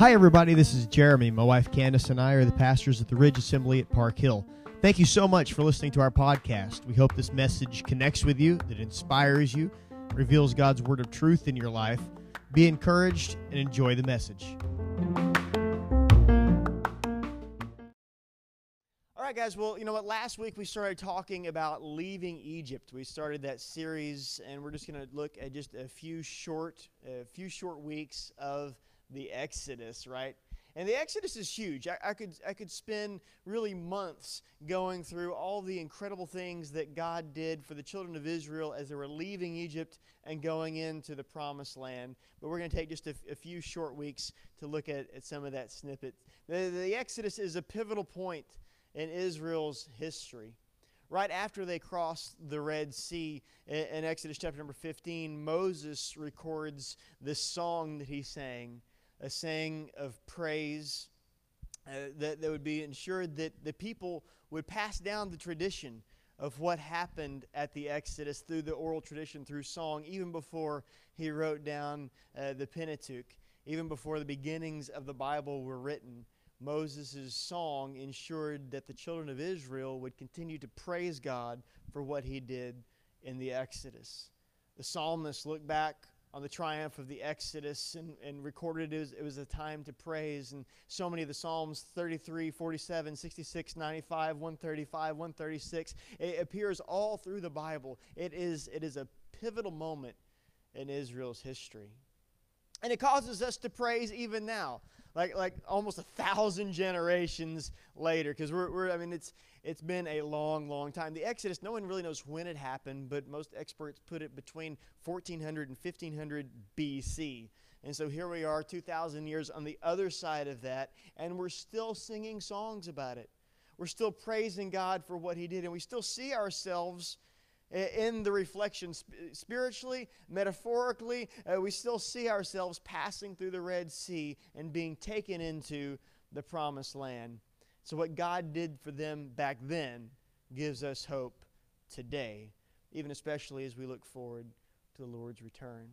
Hi, everybody. This is Jeremy. My wife Candace and I are the pastors at the Ridge Assembly at Park Hill. Thank you so much for listening to our podcast. We hope this message connects with you, that inspires you, reveals God's word of truth in your life. Be encouraged and enjoy the message. All right, guys. Well, you know what? Last week we started talking about leaving Egypt. We started that series, and we're just going to look at just a few short, a few short weeks of the Exodus, right? And the Exodus is huge. I, I, could, I could spend really months going through all the incredible things that God did for the children of Israel as they were leaving Egypt and going into the promised land. But we're going to take just a, few short weeks to look at, at some of that snippet. The, the Exodus is a pivotal point in Israel's history. Right after they crossed the Red Sea in, in Exodus chapter number 15, Moses records this song that he sang a saying of praise uh, that, that would be ensured that the people would pass down the tradition of what happened at the Exodus through the oral tradition, through song, even before he wrote down uh, the Pentateuch, even before the beginnings of the Bible were written. Moses' song ensured that the children of Israel would continue to praise God for what he did in the Exodus. The psalmist looked back on the triumph of the Exodus and, and recorded it was, it was a time to praise. And so many of the Psalms 33, 47, 66, 95, 135, 136, it appears all through the Bible. It is, it is a pivotal moment in Israel's history. And it causes us to praise even now like like almost a thousand generations later because we're, we're i mean it's it's been a long long time. The exodus no one really knows when it happened but most experts put it between 1400 and 1500 bc and so here we are 2000 years on the other side of that and we're still singing songs about it. We're still praising god for what he did and we still see ourselves in the reflection spiritually, metaphorically, uh, we still see ourselves passing through the Red Sea and being taken into the promised land. So, what God did for them back then gives us hope today, even especially as we look forward to the Lord's return.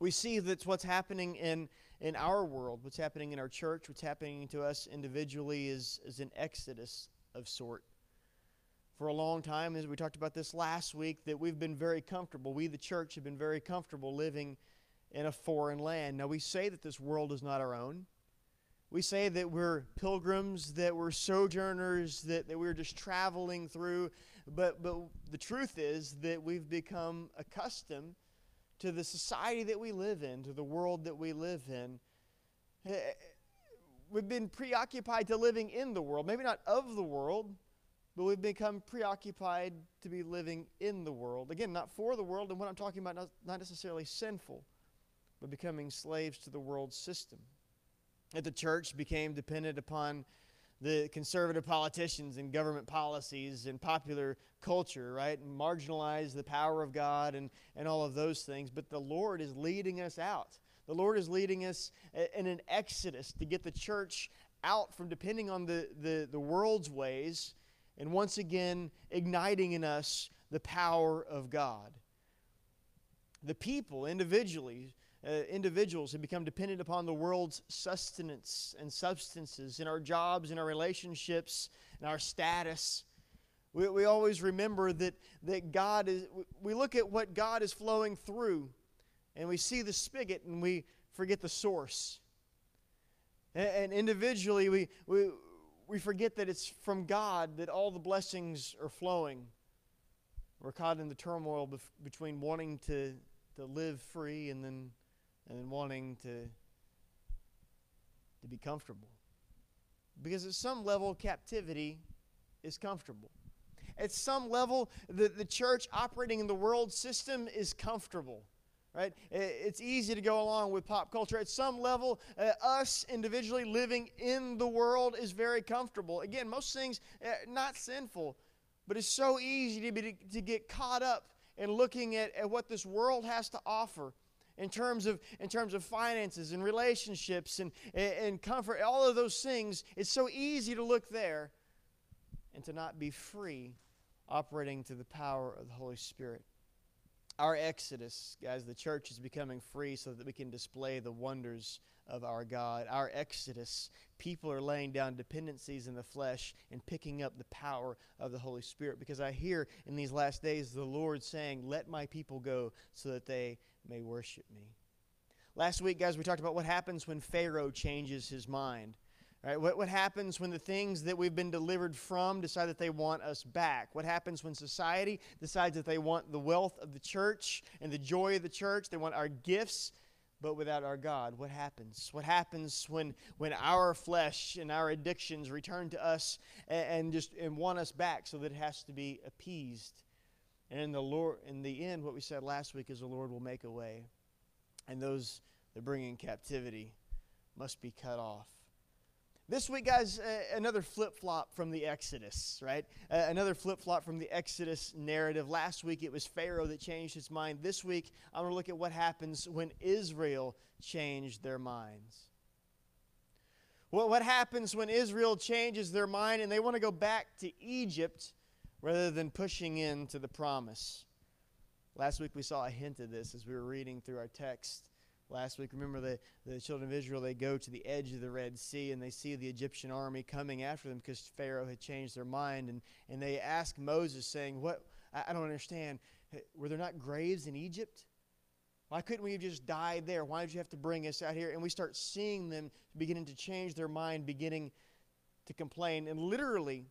We see that what's happening in, in our world, what's happening in our church, what's happening to us individually is, is an exodus of sort for a long time, as we talked about this last week, that we've been very comfortable. We, the church, have been very comfortable living in a foreign land. Now, we say that this world is not our own. We say that we're pilgrims, that we're sojourners, that, that we're just traveling through. But, but the truth is that we've become accustomed to the society that we live in, to the world that we live in. Eh, we've been preoccupied to living in the world, maybe not of the world, but we've become preoccupied to be living in the world. Again, not for the world, and what I'm talking about, not, not necessarily sinful, but becoming slaves to the world system. That the church became dependent upon the conservative politicians and government policies and popular culture, right? And marginalize the power of God and, and all of those things. But the Lord is leading us out. The Lord is leading us in an exodus to get the church out from depending on the, the, the world's ways and once again igniting in us the power of God. The people, individually, uh, individuals have become dependent upon the world's sustenance and substances in our jobs, in our relationships, in our status. We, we always remember that, that God is, we look at what God is flowing through, and we see the spigot and we forget the source. And, and individually, we, we, we forget that it's from God that all the blessings are flowing. We're caught in the turmoil bef- between wanting to, to live free and then, and then wanting to, to be comfortable. Because at some level, captivity is comfortable. At some level, the, the church operating in the world system is comfortable right? It's easy to go along with pop culture. At some level, uh, us individually living in the world is very comfortable. Again, most things uh, not sinful, but it's so easy to, be, to get caught up in looking at, at what this world has to offer in terms of in terms of finances and relationships and, and comfort all of those things it's so easy to look there and to not be free operating to the power of the holy spirit our exodus, guys, the church is becoming free so that we can display the wonders of our God. Our exodus, people are laying down dependencies in the flesh and picking up the power of the Holy Spirit. Because I hear in these last days the Lord saying, Let my people go so that they may worship me. Last week, guys, we talked about what happens when Pharaoh changes his mind. Right? What, what happens when the things that we've been delivered from decide that they want us back? What happens when society decides that they want the wealth of the church and the joy of the church? They want our gifts, but without our God. What happens? What happens when, when our flesh and our addictions return to us and, and just and want us back so that it has to be appeased? And in the Lord, in the end, what we said last week is the Lord will make a way, and those that bring in captivity must be cut off. This week, guys, uh, another flip flop from the Exodus, right? Uh, another flip flop from the Exodus narrative. Last week, it was Pharaoh that changed his mind. This week, I'm going to look at what happens when Israel changed their minds. Well, what happens when Israel changes their mind and they want to go back to Egypt rather than pushing into the promise? Last week, we saw a hint of this as we were reading through our text last week. Remember the, the children of Israel, they go to the edge of the Red Sea and they see the Egyptian army coming after them because Pharaoh had changed their mind. And, and they ask Moses, saying, What? I, I don't understand. Were there not graves in Egypt? Why couldn't we have just died there? Why did you have to bring us out here? And we start seeing them beginning to change their mind, beginning to complain. And literally,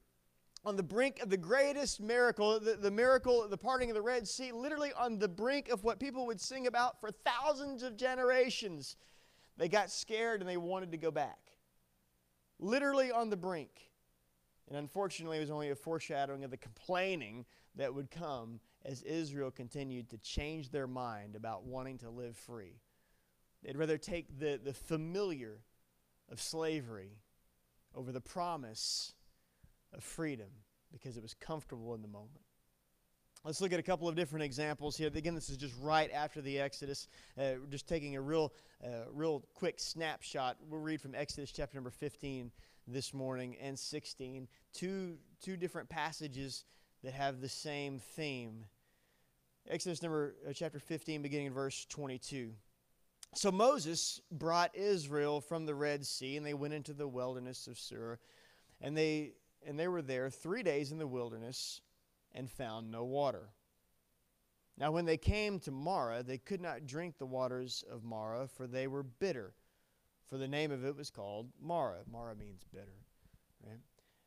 on the brink of the greatest miracle, the, the miracle, the parting of the Red Sea, literally on the brink of what people would sing about for thousands of generations. They got scared and they wanted to go back. Literally on the brink. And unfortunately, it was only a foreshadowing of the complaining that would come as Israel continued to change their mind about wanting to live free. They'd rather take the, the familiar of slavery over the promise of freedom because it was comfortable in the moment. Let's look at a couple of different examples here. Again, this is just right after the Exodus. Uh, just taking a real, uh, real quick snapshot. We'll read from Exodus chapter number 15 this morning and 16. Two, two different passages that have the same theme. Exodus number uh, chapter 15, beginning in verse 22. So Moses brought Israel from the Red Sea, and they went into the wilderness of Shur, and they and they were there three days in the wilderness and found no water. Now, when they came to Marah, they could not drink the waters of Marah, for they were bitter. For the name of it was called Marah. Marah means bitter. Right?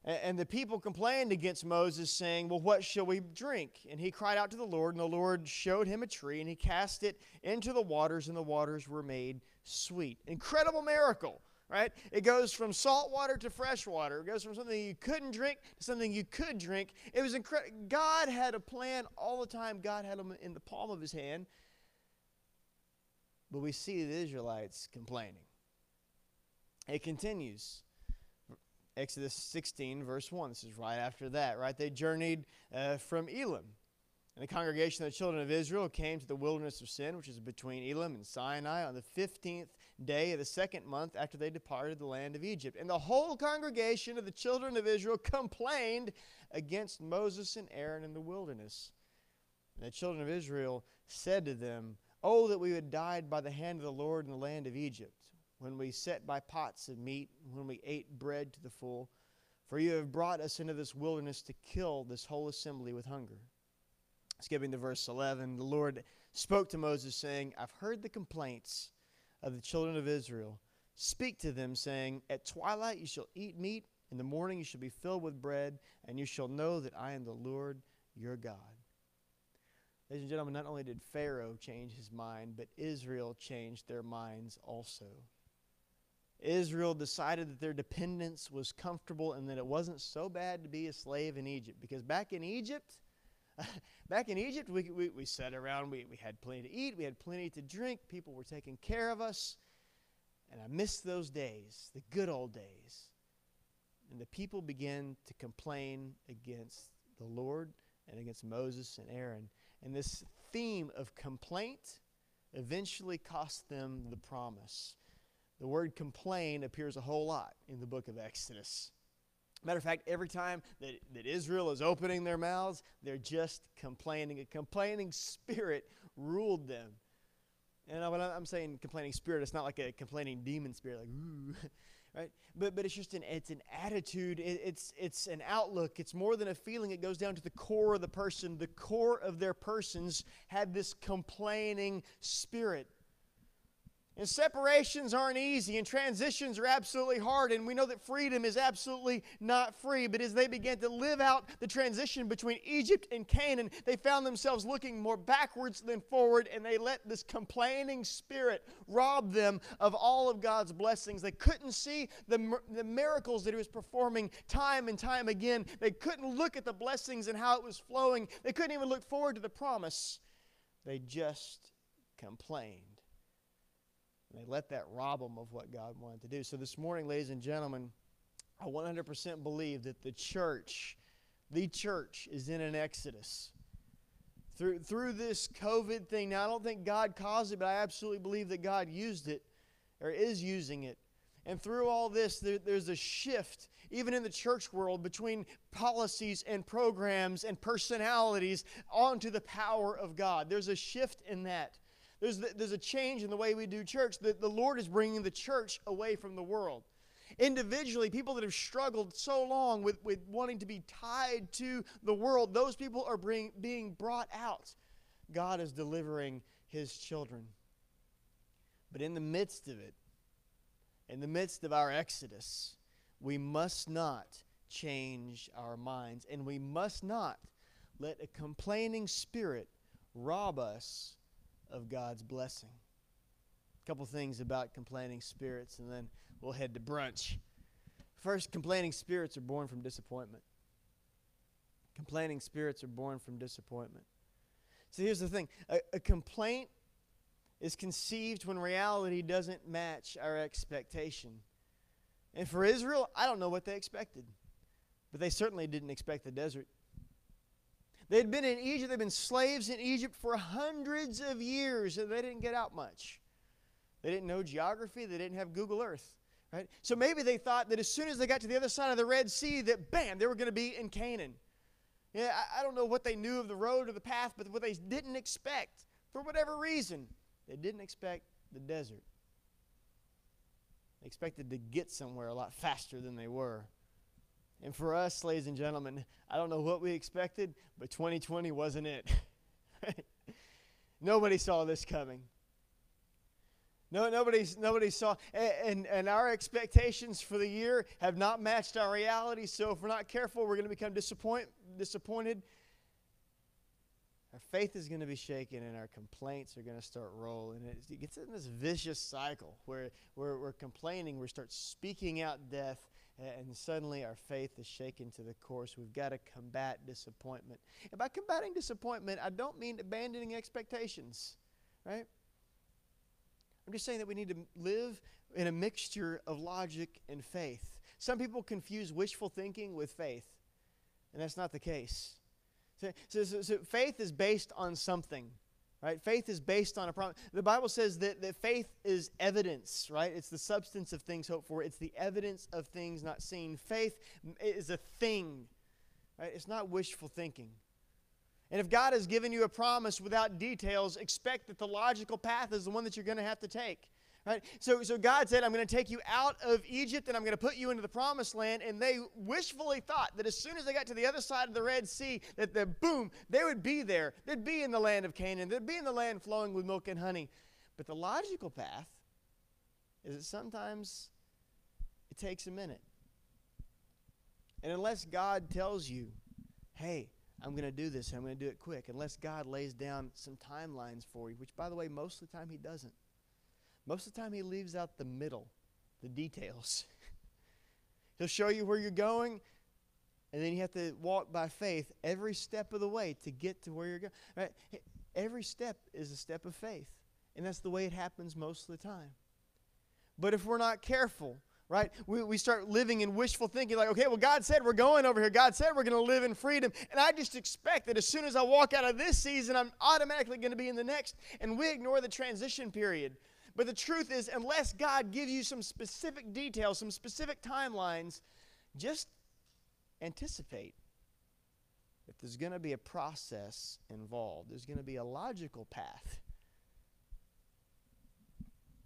And the people complained against Moses, saying, Well, what shall we drink? And he cried out to the Lord, and the Lord showed him a tree, and he cast it into the waters, and the waters were made sweet. Incredible miracle right? It goes from salt water to fresh water. It goes from something you couldn't drink to something you could drink. It was incredible. God had a plan all the time. God had them in the palm of his hand. But we see the Israelites complaining. It continues. Exodus 16, verse 1. This is right after that, right? They journeyed uh, from Elim. And the congregation of the children of Israel came to the wilderness of Sin, which is between Elim and Sinai, on the 15th day of the second month after they departed the land of Egypt. And the whole congregation of the children of Israel complained against Moses and Aaron in the wilderness. And the children of Israel said to them, Oh, that we had died by the hand of the Lord in the land of Egypt, when we sat by pots of meat, when we ate bread to the full. For you have brought us into this wilderness to kill this whole assembly with hunger. Skipping to verse 11, the Lord spoke to Moses, saying, I've heard the complaints of the children of Israel. Speak to them, saying, At twilight you shall eat meat, in the morning you shall be filled with bread, and you shall know that I am the Lord your God. Ladies and gentlemen, not only did Pharaoh change his mind, but Israel changed their minds also. Israel decided that their dependence was comfortable and that it wasn't so bad to be a slave in Egypt. Because back in Egypt, back in Egypt, we, we, we sat around, we, we had plenty to eat, we had plenty to drink, people were taking care of us. And I miss those days, the good old days. And the people began to complain against the Lord and against Moses and Aaron. And this theme of complaint eventually cost them the promise. The word complain appears a whole lot in the book of Exodus. Matter of fact, every time that, that Israel is opening their mouths, they're just complaining. A complaining spirit ruled them. And when I'm saying complaining spirit, it's not like a complaining demon spirit, like, ooh, right? But, but it's just an, it's an attitude, it, it's, it's an outlook. It's more than a feeling. It goes down to the core of the person. The core of their persons had this complaining spirit. And separations aren't easy, and transitions are absolutely hard, and we know that freedom is absolutely not free. But as they began to live out the transition between Egypt and Canaan, they found themselves looking more backwards than forward, and they let this complaining spirit rob them of all of God's blessings. They couldn't see the, the miracles that He was performing time and time again. They couldn't look at the blessings and how it was flowing. They couldn't even look forward to the promise. They just complained. And they let that rob them of what God wanted to do. So this morning, ladies and gentlemen, I 100% believe that the church, the church, is in an exodus. Through, through this COVID thing, now I don't think God caused it, but I absolutely believe that God used it or is using it. And through all this, there, there's a shift, even in the church world, between policies and programs and personalities onto the power of God. There's a shift in that. There's, the, there's a change in the way we do church. The, the Lord is bringing the church away from the world. Individually, people that have struggled so long with, with wanting to be tied to the world, those people are bring, being brought out. God is delivering his children. But in the midst of it, in the midst of our exodus, we must not change our minds, and we must not let a complaining spirit rob us of God's blessing. A couple things about complaining spirits, and then we'll head to brunch. First, complaining spirits are born from disappointment. Complaining spirits are born from disappointment. So here's the thing a, a complaint is conceived when reality doesn't match our expectation. And for Israel, I don't know what they expected, but they certainly didn't expect the desert. They'd been in Egypt, they'd been slaves in Egypt for hundreds of years, and they didn't get out much. They didn't know geography, they didn't have Google Earth. Right? So maybe they thought that as soon as they got to the other side of the Red Sea, that bam, they were going to be in Canaan. Yeah, I, I don't know what they knew of the road or the path, but what they didn't expect, for whatever reason, they didn't expect the desert. They expected to get somewhere a lot faster than they were. And for us, ladies and gentlemen, I don't know what we expected, but 2020 wasn't it. Nobody saw this coming. No, nobody's, nobody saw, and, and our expectations for the year have not matched our reality. So if we're not careful, we're going to become disappoint, disappointed. Our faith is going to be shaken, and our complaints are going to start rolling. It gets in this vicious cycle where, where we're complaining, we start speaking out death, and suddenly our faith is shaken to the course. We've got to combat disappointment. And by combating disappointment, I don't mean abandoning expectations, right? I'm just saying that we need to live in a mixture of logic and faith. Some people confuse wishful thinking with faith, and that's not the case. So, so, so, so faith is based on something. Right? Faith is based on a promise. The Bible says that, that faith is evidence, right? It's the substance of things hoped for. It's the evidence of things not seen. Faith is a thing, right? It's not wishful thinking. And if God has given you a promise without details, expect that the logical path is the one that you're going to have to take. Right? So, so God said, I'm going to take you out of Egypt and I'm going to put you into the promised land. And they wishfully thought that as soon as they got to the other side of the Red Sea, that the boom, they would be there. They'd be in the land of Canaan. They'd be in the land flowing with milk and honey. But the logical path is that sometimes it takes a minute. And unless God tells you, hey, I'm going to do this, and I'm going to do it quick, unless God lays down some timelines for you, which, by the way, most of the time He doesn't most of the time, he leaves out the middle, the details. He'll show you where you're going, and then you have to walk by faith every step of the way to get to where you're going. Right? Every step is a step of faith, and that's the way it happens most of the time. But if we're not careful, right, we, we start living in wishful thinking, like, okay, well, God said we're going over here. God said we're going to live in freedom. And I just expect that as soon as I walk out of this season, I'm automatically going to be in the next. And we ignore the transition period. But the truth is, unless God gives you some specific details, some specific timelines, just anticipate that there's going to be a process involved. There's going to be a logical path.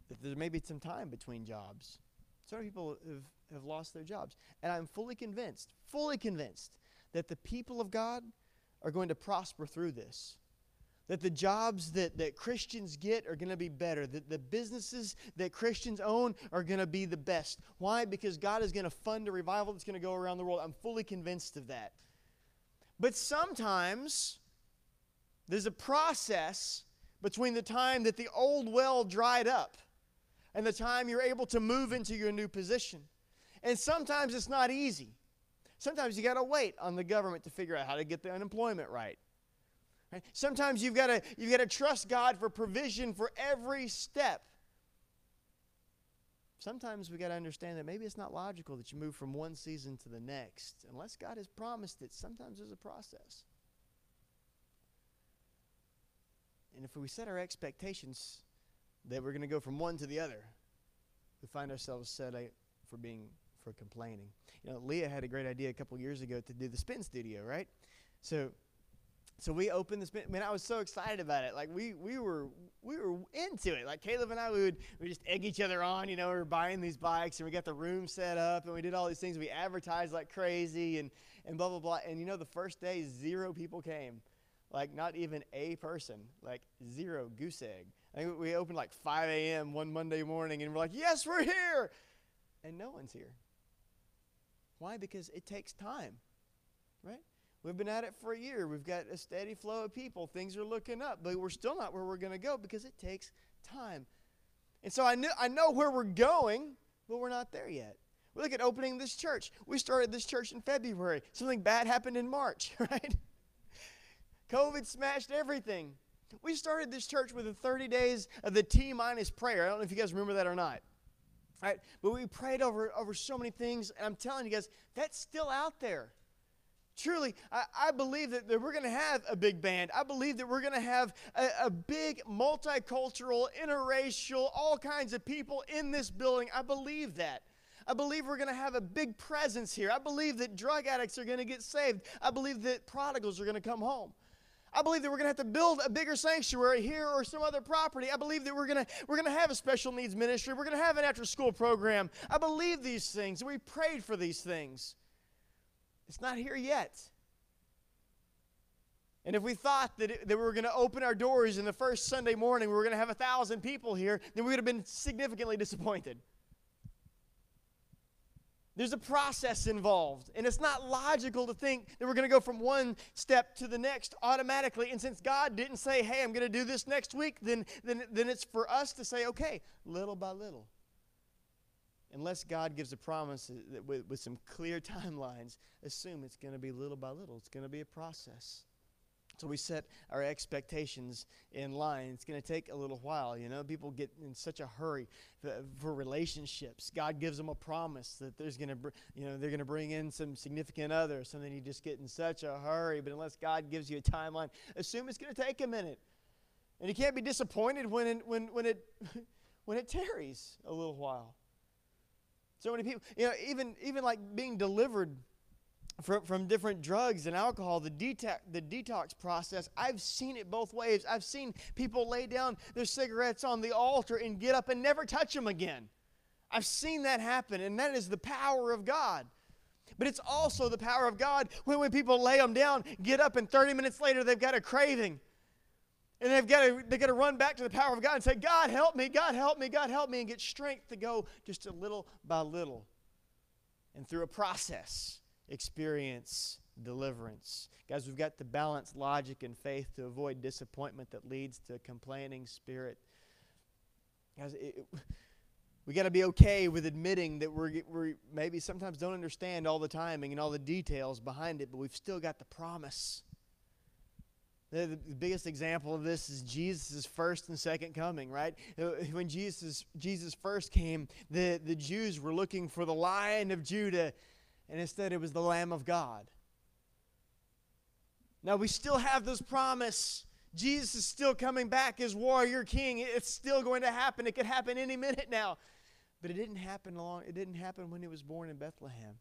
That there may be some time between jobs. Some people have, have lost their jobs. And I'm fully convinced, fully convinced, that the people of God are going to prosper through this. That the jobs that, that Christians get are going to be better. That the businesses that Christians own are going to be the best. Why? Because God is going to fund a revival that's going to go around the world. I'm fully convinced of that. But sometimes there's a process between the time that the old well dried up and the time you're able to move into your new position. And sometimes it's not easy. Sometimes you got to wait on the government to figure out how to get the unemployment right. Sometimes you've got to you've got to trust God for provision for every step. Sometimes we got to understand that maybe it's not logical that you move from one season to the next unless God has promised it. Sometimes there's a process. And if we set our expectations that we're going to go from one to the other, we find ourselves set for being for complaining. You know, Leah had a great idea a couple years ago to do the spin studio, right? So so we opened this. Man, I was so excited about it. Like we we were we were into it. Like Caleb and I, we would we just egg each other on. You know, we were buying these bikes and we got the room set up and we did all these things. We advertised like crazy and and blah blah blah. And you know, the first day, zero people came. Like not even a person. Like zero goose egg. I think we opened like 5 a.m. one Monday morning and we're like, yes, we're here, and no one's here. Why? Because it takes time, right? We've been at it for a year. We've got a steady flow of people. Things are looking up, but we're still not where we're going to go because it takes time. And so I, knew, I know where we're going, but we're not there yet. We look at opening this church. We started this church in February. Something bad happened in March, right? COVID smashed everything. We started this church with the 30 days of the T minus prayer. I don't know if you guys remember that or not. Right? But we prayed over, over so many things, and I'm telling you guys, that's still out there. Truly, I, I believe that, that we're going to have a big band. I believe that we're going to have a, a big multicultural, interracial, all kinds of people in this building. I believe that. I believe we're going to have a big presence here. I believe that drug addicts are going to get saved. I believe that prodigals are going to come home. I believe that we're going to have to build a bigger sanctuary here or some other property. I believe that we're going to we're going to have a special needs ministry. We're going to have an after school program. I believe these things. We prayed for these things. It's not here yet. And if we thought that, it, that we were going to open our doors in the first Sunday morning, we were going to have a thousand people here, then we would have been significantly disappointed. There's a process involved, and it's not logical to think that we're going to go from one step to the next automatically. And since God didn't say, hey, I'm going to do this next week, then, then, then it's for us to say, okay, little by little unless God gives a promise with, with some clear timelines, assume it's going to be little by little. It's going to be a process. So we set our expectations in line. It's going to take a little while. You know, people get in such a hurry for, for relationships. God gives them a promise that there's going to, you know, they're going to bring in some significant other, something you just get in such a hurry. But unless God gives you a timeline, assume it's going to take a minute. And you can't be disappointed when it, when, when it, when it tarries a little while. So many people, you know, even even like being delivered from, from different drugs and alcohol, the detox, the detox process, I've seen it both ways. I've seen people lay down their cigarettes on the altar and get up and never touch them again. I've seen that happen, and that is the power of God. But it's also the power of God when, when people lay them down, get up, and 30 minutes later they've got a craving. And they've got to, they've got to run back to the power of God and say, God, help me, God, help me, God, help me, and get strength to go just a little by little. And through a process, experience deliverance. Guys, we've got to balance logic and faith to avoid disappointment that leads to complaining spirit. Guys, it, it, we got to be okay with admitting that we're, we maybe sometimes don't understand all the timing and all the details behind it, but we've still got the promise the, biggest example of this is Jesus' first and second coming, right? Uh, when Jesus, Jesus first came, the, the Jews were looking for the Lion of Judah, and instead it was the Lamb of God. Now we still have this promise. Jesus is still coming back as warrior king. It's still going to happen. It could happen any minute now. But it didn't happen long. It didn't happen when he was born in Bethlehem.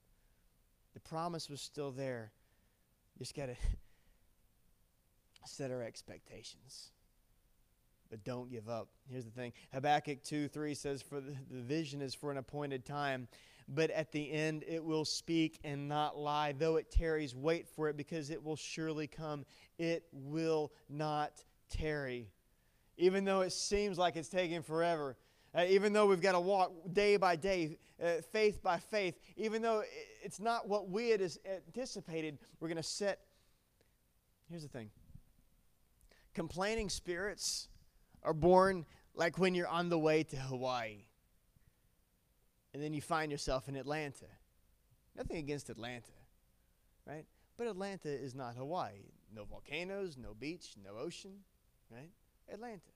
The promise was still there. You just got to set our expectations. But don't give up. Here's the thing Habakkuk 2 3 says, For the, vision is for an appointed time, but at the end it will speak and not lie. Though it tarries, wait for it, because it will surely come. It will not tarry. Even though it seems like it's taking forever, uh, even though we've got to walk day by day, uh, faith by faith, even though it's not what we had anticipated, we're going to set. Here's the thing complaining spirits are born like when you're on the way to Hawaii and then you find yourself in Atlanta. Nothing against Atlanta, right? But Atlanta is not Hawaii. No volcanoes, no beach, no ocean, right? Atlanta.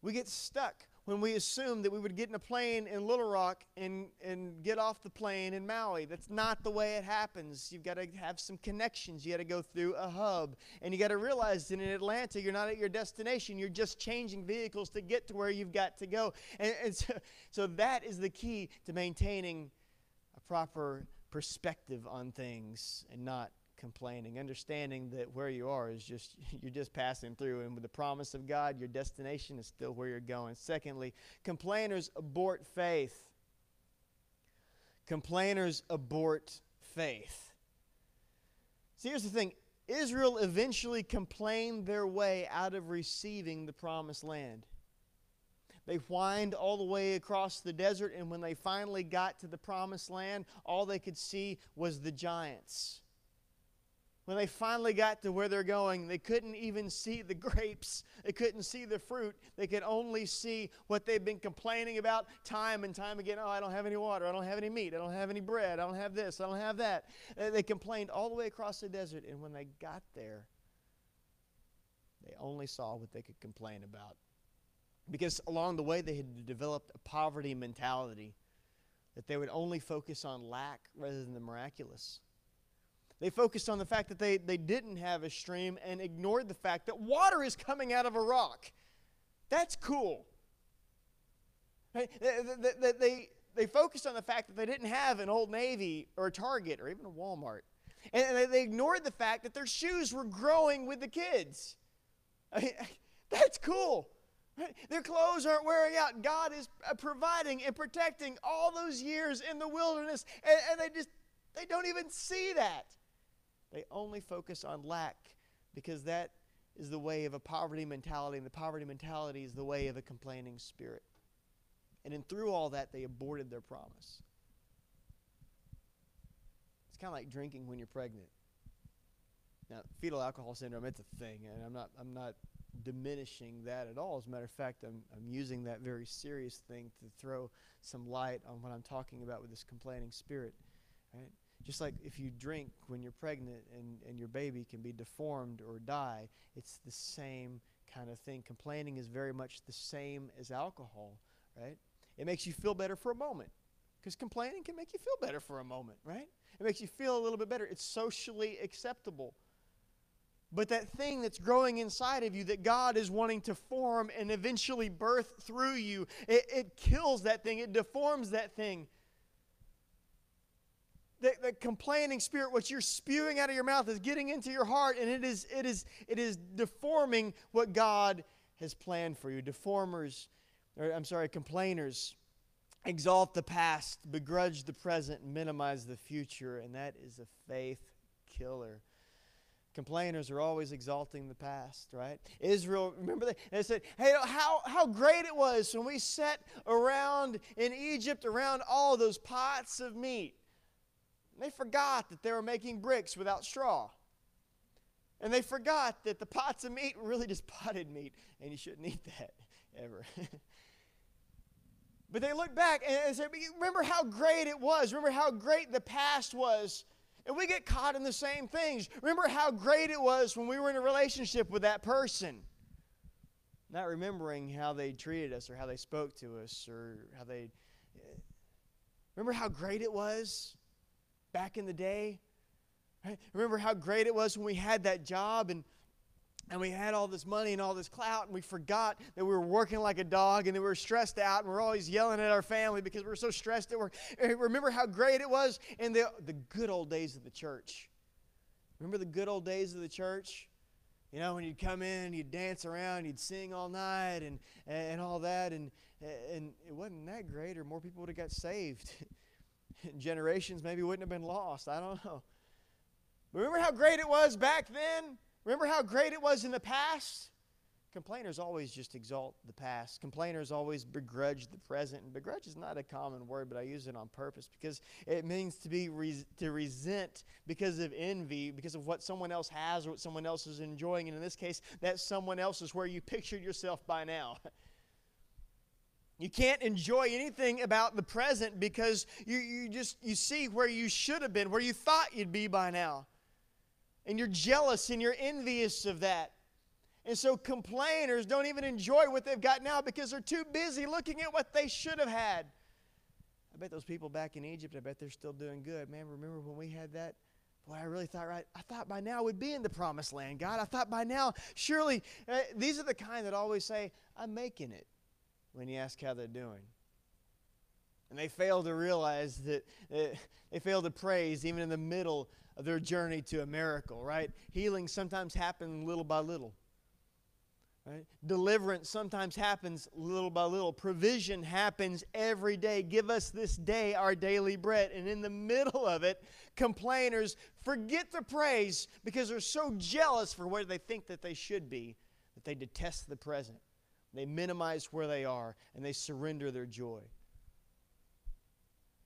We get stuck when we assume that we would get in a plane in Little Rock and, and get off the plane in Maui. That's not the way it happens. You've got to have some connections. You got to go through a hub. And you got to realize that in Atlanta, you're not at your destination. You're just changing vehicles to get to where you've got to go. And, and so, so that is the key to maintaining a proper perspective on things and not complaining, understanding that where you are is just, you're just passing through. And with the promise of God, your destination is still where you're going. Secondly, complainers abort faith. Complainers abort faith. See, here's the thing Israel eventually complained their way out of receiving the promised land. They whined all the way across the desert, and when they finally got to the promised land, all they could see was the giants when they finally got to where they're going, they couldn't even see the grapes. They couldn't see the fruit. They could only see what they've been complaining about time and time again. Oh, I don't have any water. I don't have any meat. I don't have any bread. I don't have this. I don't have that. Uh, they complained all the way across the desert. And when they got there, they only saw what they could complain about. Because along the way, they had developed a poverty mentality that they would only focus on lack rather than the miraculous. They focused on the fact that they, they didn't have a stream and ignored the fact that water is coming out of a rock. That's cool. Right? They, they, they, they focused on the fact that they didn't have an Old Navy or a Target or even a Walmart. And they ignored the fact that their shoes were growing with the kids. I mean, that's cool. Their clothes aren't wearing out. God is uh, providing and protecting all those years in the wilderness, and, and they just they don't even see that. They only focus on lack because that is the way of a poverty mentality, and the poverty mentality is the way of a complaining spirit. And then through all that, they aborted their promise. It's kind of like drinking when you're pregnant. Now, fetal alcohol syndrome, it's a thing, and I'm not, I'm not diminishing that at all. As a matter of fact, I'm, I'm using that very serious thing to throw some light on what I'm talking about with this complaining spirit. Right? Just like if you drink when you're pregnant and, and your baby can be deformed or die, it's the same kind of thing. Complaining is very much the same as alcohol, right? It makes you feel better for a moment because complaining can make you feel better for a moment, right? It makes you feel a little bit better. It's socially acceptable. But that thing that's growing inside of you that God is wanting to form and eventually birth through you, it, it kills that thing, it deforms that thing the, complaining spirit, what you're spewing out of your mouth, is getting into your heart, and it is, it is, it is deforming what God has planned for you. Deformers, or I'm sorry, complainers exalt the past, begrudge the present, minimize the future, and that is a faith killer. Complainers are always exalting the past, right? Israel, remember they, they said, hey, how, how great it was when we sat around in Egypt around all those pots of meat. They forgot that they were making bricks without straw. And they forgot that the pots of meat were really just potted meat, and you shouldn't eat that ever. but they look back and say, Remember how great it was. Remember how great the past was. And we get caught in the same things. Remember how great it was when we were in a relationship with that person. Not remembering how they treated us or how they spoke to us or how they. Eh, remember how great it was back in the day. Right? Remember how great it was when we had that job and and we had all this money and all this clout, and we forgot that we were working like a dog and that we were stressed out, and we are always yelling at our family because we were so stressed at work. Remember how great it was in the, the good old days of the church. Remember the good old days of the church? You know, when you'd come in, you'd dance around, you'd sing all night and, and all that, and, and it wasn't that great, or more people would have got saved. Generations maybe wouldn't have been lost. I don't know. Remember how great it was back then? Remember how great it was in the past? Complainers always just exalt the past. Complainers always begrudge the present. And begrudge is not a common word, but I use it on purpose because it means to be res- to resent because of envy, because of what someone else has or what someone else is enjoying. And in this case, that someone else is where you pictured yourself by now. You can't enjoy anything about the present because you, you just you see where you should have been, where you thought you'd be by now and you're jealous and you're envious of that. And so complainers don't even enjoy what they've got now because they're too busy looking at what they should have had. I bet those people back in Egypt, I bet they're still doing good. Man, remember when we had that? Boy, I really thought, right? I thought by now we'd be in the promised land, God. I thought by now, surely, uh, these are the kind that always say, I'm making it when you ask how they're doing. And they fail to realize that they fail to praise even in the middle of their journey to a miracle, right? Healing sometimes happens little by little. Right? Deliverance sometimes happens little by little. Provision happens every day. Give us this day our daily bread. And in the middle of it, complainers forget to praise because they're so jealous for where they think that they should be that they detest the present. They minimize where they are and they surrender their joy.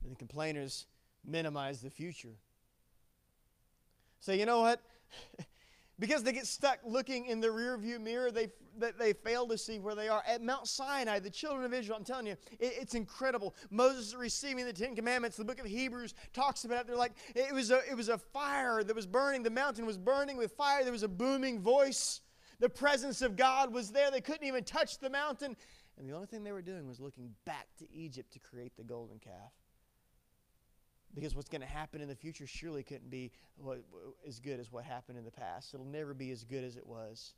And the complainers minimize the future. Say, you know what? because they get stuck looking in the rearview mirror, they, they fail to see where they are. At Mount Sinai, the children of Israel, I'm telling you, it, it's incredible. Moses receiving the Ten Commandments. The book of Hebrews talks about it. They're like, it was, a, it was a fire that was burning. The mountain was burning with fire. There was a booming voice. The presence of God was there. They couldn't even touch the mountain. And the only thing they were doing was looking back to Egypt to create the golden calf because what's going to happen in the future surely couldn't be what, as good as what happened in the past. It'll never be as good as it was.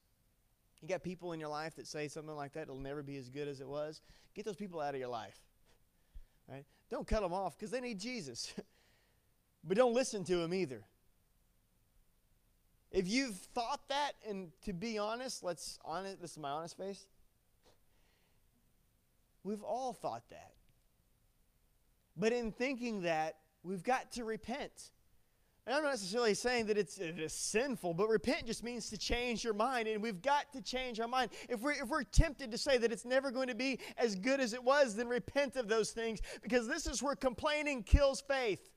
You got people in your life that say something like that, it'll never be as good as it was. Get those people out of your life. Right? Don't cut them off because they need Jesus. but don't listen to them either. If you've thought that, and to be honest, let's honest, this is my honest face. We've all thought that. But in thinking that, we've got to repent. And I'm not necessarily saying that it's, it is sinful, but repent just means to change your mind, and we've got to change our mind. If we're, if we're tempted to say that it's never going to be as good as it was, then repent of those things, because this is where complaining kills faith.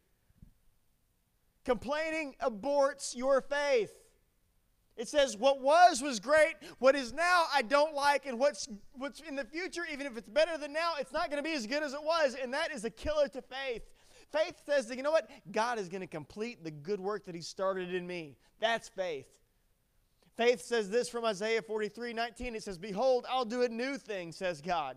Complaining aborts your faith. It says, What was was great, what is now I don't like, and what's, what's in the future, even if it's better than now, it's not going to be as good as it was, and that is a killer to faith. Faith says that, you know what? God is going to complete the good work that He started in me. That's faith. Faith says this from Isaiah 43 19. It says, Behold, I'll do a new thing, says God.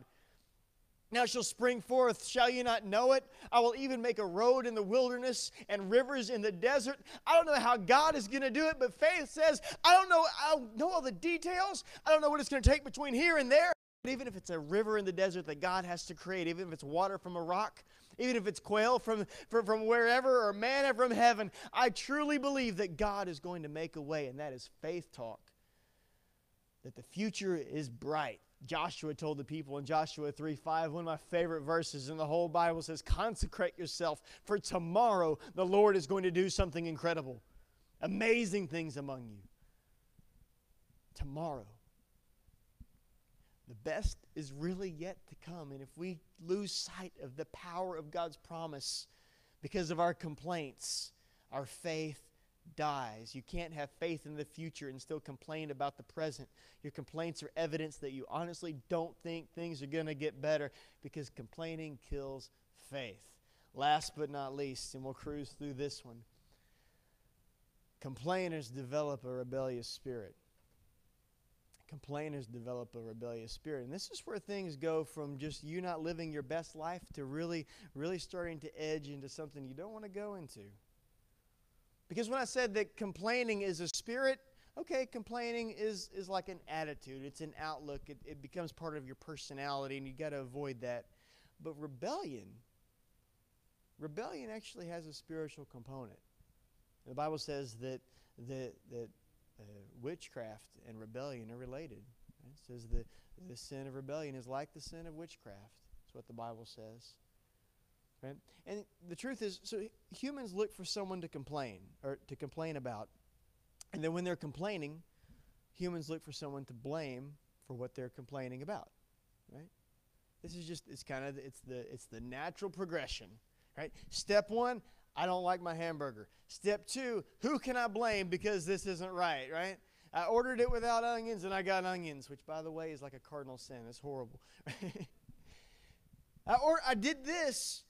Now shall spring forth, shall you not know it? I will even make a road in the wilderness and rivers in the desert. I don't know how God is going to do it, but faith says, I don't know, I don't know all the details. I don't know what it's going to take between here and there. But even if it's a river in the desert that God has to create, even if it's water from a rock, even if it's quail from, from, from wherever or manna from heaven, I truly believe that God is going to make a way, and that is faith talk. That the future is bright. Joshua told the people in Joshua 3 5, one of my favorite verses in the whole Bible says, Consecrate yourself, for tomorrow the Lord is going to do something incredible, amazing things among you. Tomorrow. The best is really yet to come. And if we lose sight of the power of God's promise because of our complaints, our faith dies. You can't have faith in the future and still complain about the present. Your complaints are evidence that you honestly don't think things are going to get better because complaining kills faith. Last but not least, and we'll cruise through this one complainers develop a rebellious spirit complainers develop a rebellious spirit. And this is where things go from just you not living your best life to really, really starting to edge into something you don't want to go into. Because when I said that complaining is a spirit, okay, complaining is, is like an attitude, it's an outlook, it, it becomes part of your personality, and you got to avoid that. But rebellion, rebellion actually has a spiritual component. The Bible says that, that, that uh, witchcraft and rebellion are related. Right? It says that the sin of rebellion is like the sin of witchcraft. That's what the Bible says. Right? And the truth is, so humans look for someone to complain or to complain about. And then when they're complaining, humans look for someone to blame for what they're complaining about. Right? This is just it's kind of it's the it's the natural progression. Right? Step one, I don't like my hamburger. Step two, who can I blame because this isn't right, right? I ordered it without onions and I got onions, which by the way is like a cardinal sin. It's horrible. I, or, I did this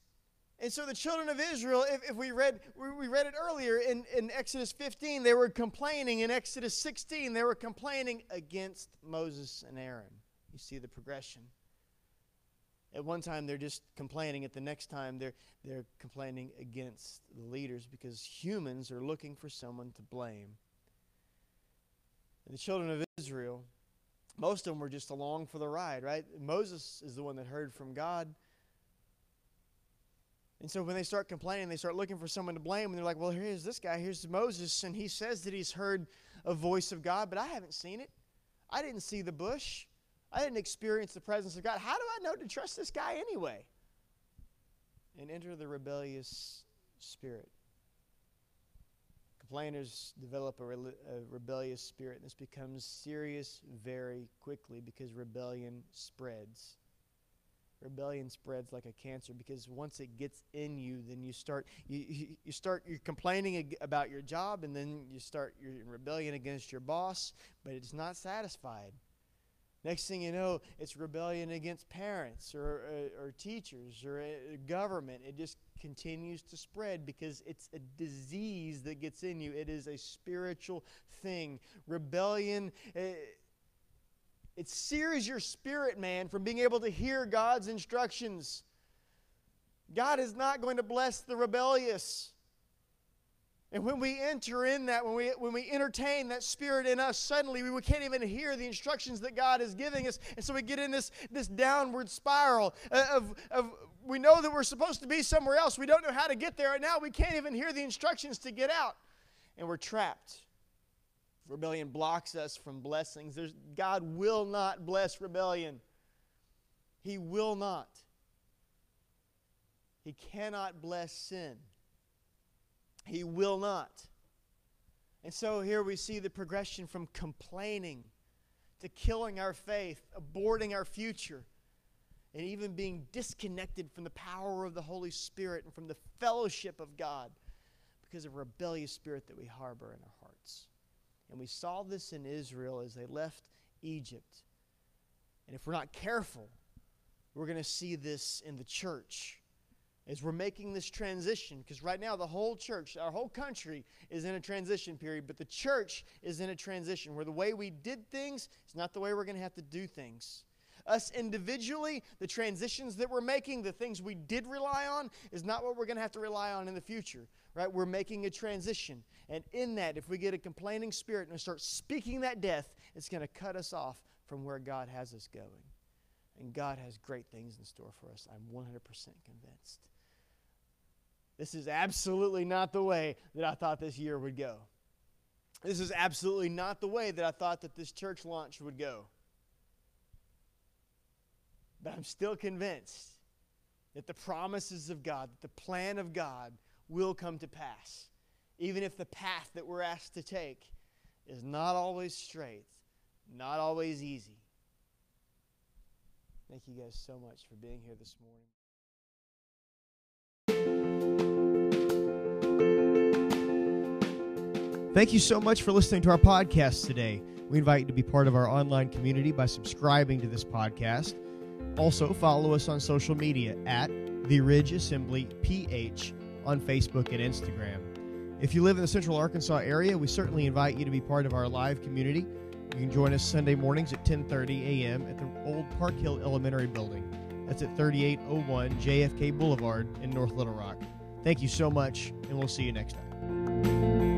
and so the children of Israel, if, if we read we read it earlier in, in Exodus 15, they were complaining. In Exodus 16, they were complaining against Moses and Aaron. You see the progression. At one time they're just complaining. At the next time they're they're complaining against the leaders because humans are looking for someone to blame. And the children of Israel, most of them were just along for the ride, right? Moses is the one that heard from God. And so when they start complaining, they start looking for someone to blame, and they're like, well, here's this guy, here's Moses, and he says that he's heard a voice of God, but I haven't seen it. I didn't see the bush. I didn't experience the presence of God. How do I know to trust this guy anyway? And enter the rebellious spirit. Complainers develop a, re- a rebellious spirit, and this becomes serious very quickly because rebellion spreads rebellion spreads like a cancer because once it gets in you then you start you, you start you're complaining about your job and then you start your rebellion against your boss but it's not satisfied. Next thing you know it's rebellion against parents or, or, uh, or teachers or uh, government. It just continues to spread because it's a disease that gets in you. It is a spiritual thing. Rebellion uh, it sears your spirit, man, from being able to hear God's instructions. God is not going to bless the rebellious. And when we enter in that, when we, when we entertain that spirit in us, suddenly we can't even hear the instructions that God is giving us. And so we get in this, this downward spiral of, of we know that we're supposed to be somewhere else. We don't know how to get there. And now we can't even hear the instructions to get out. And we're trapped. Rebellion blocks us from blessings. There's, God will not bless rebellion. He will not. He cannot bless sin. He will not. And so here we see the progression from complaining to killing our faith, aborting our future, and even being disconnected from the power of the Holy Spirit and from the fellowship of God because of a rebellious spirit that we harbor in our hearts. And we saw this in Israel as they left Egypt. And if we're not careful, we're going to see this in the church as we're making this transition. Because right now, the whole church, our whole country is in a transition period, but the church is in a transition where the way we did things is not the way we're going to have to do things. Us individually, the transitions that we're making, the things we did rely on, is not what we're going to have to rely on in the future right? We're making a transition. And in that, if we get a complaining spirit and we start speaking that death, it's going to cut us off from where God has us going. And God has great things in store for us. I'm 100% convinced. This is absolutely not the way that I thought this year would go. This is absolutely not the way that I thought that this church launch would go. But I'm still convinced that the promises of God, that the plan of God will come to pass, even if the path that we're asked to take is not always straight, not always easy. Thank you guys so much for being here this morning. Thank you so much for listening to our podcast today. We invite you to be part of our online community by subscribing to this podcast. Also, follow us on social media at The Ridge Assembly PH on Facebook and Instagram. If you live in the central Arkansas area, we certainly invite you to be part of our live community. You can join us Sunday mornings at 10:30 a.m. at the old Park Hill Elementary Building. That's at 3801 JFK Boulevard in North Little Rock. Thank you so much, and we'll see you next time.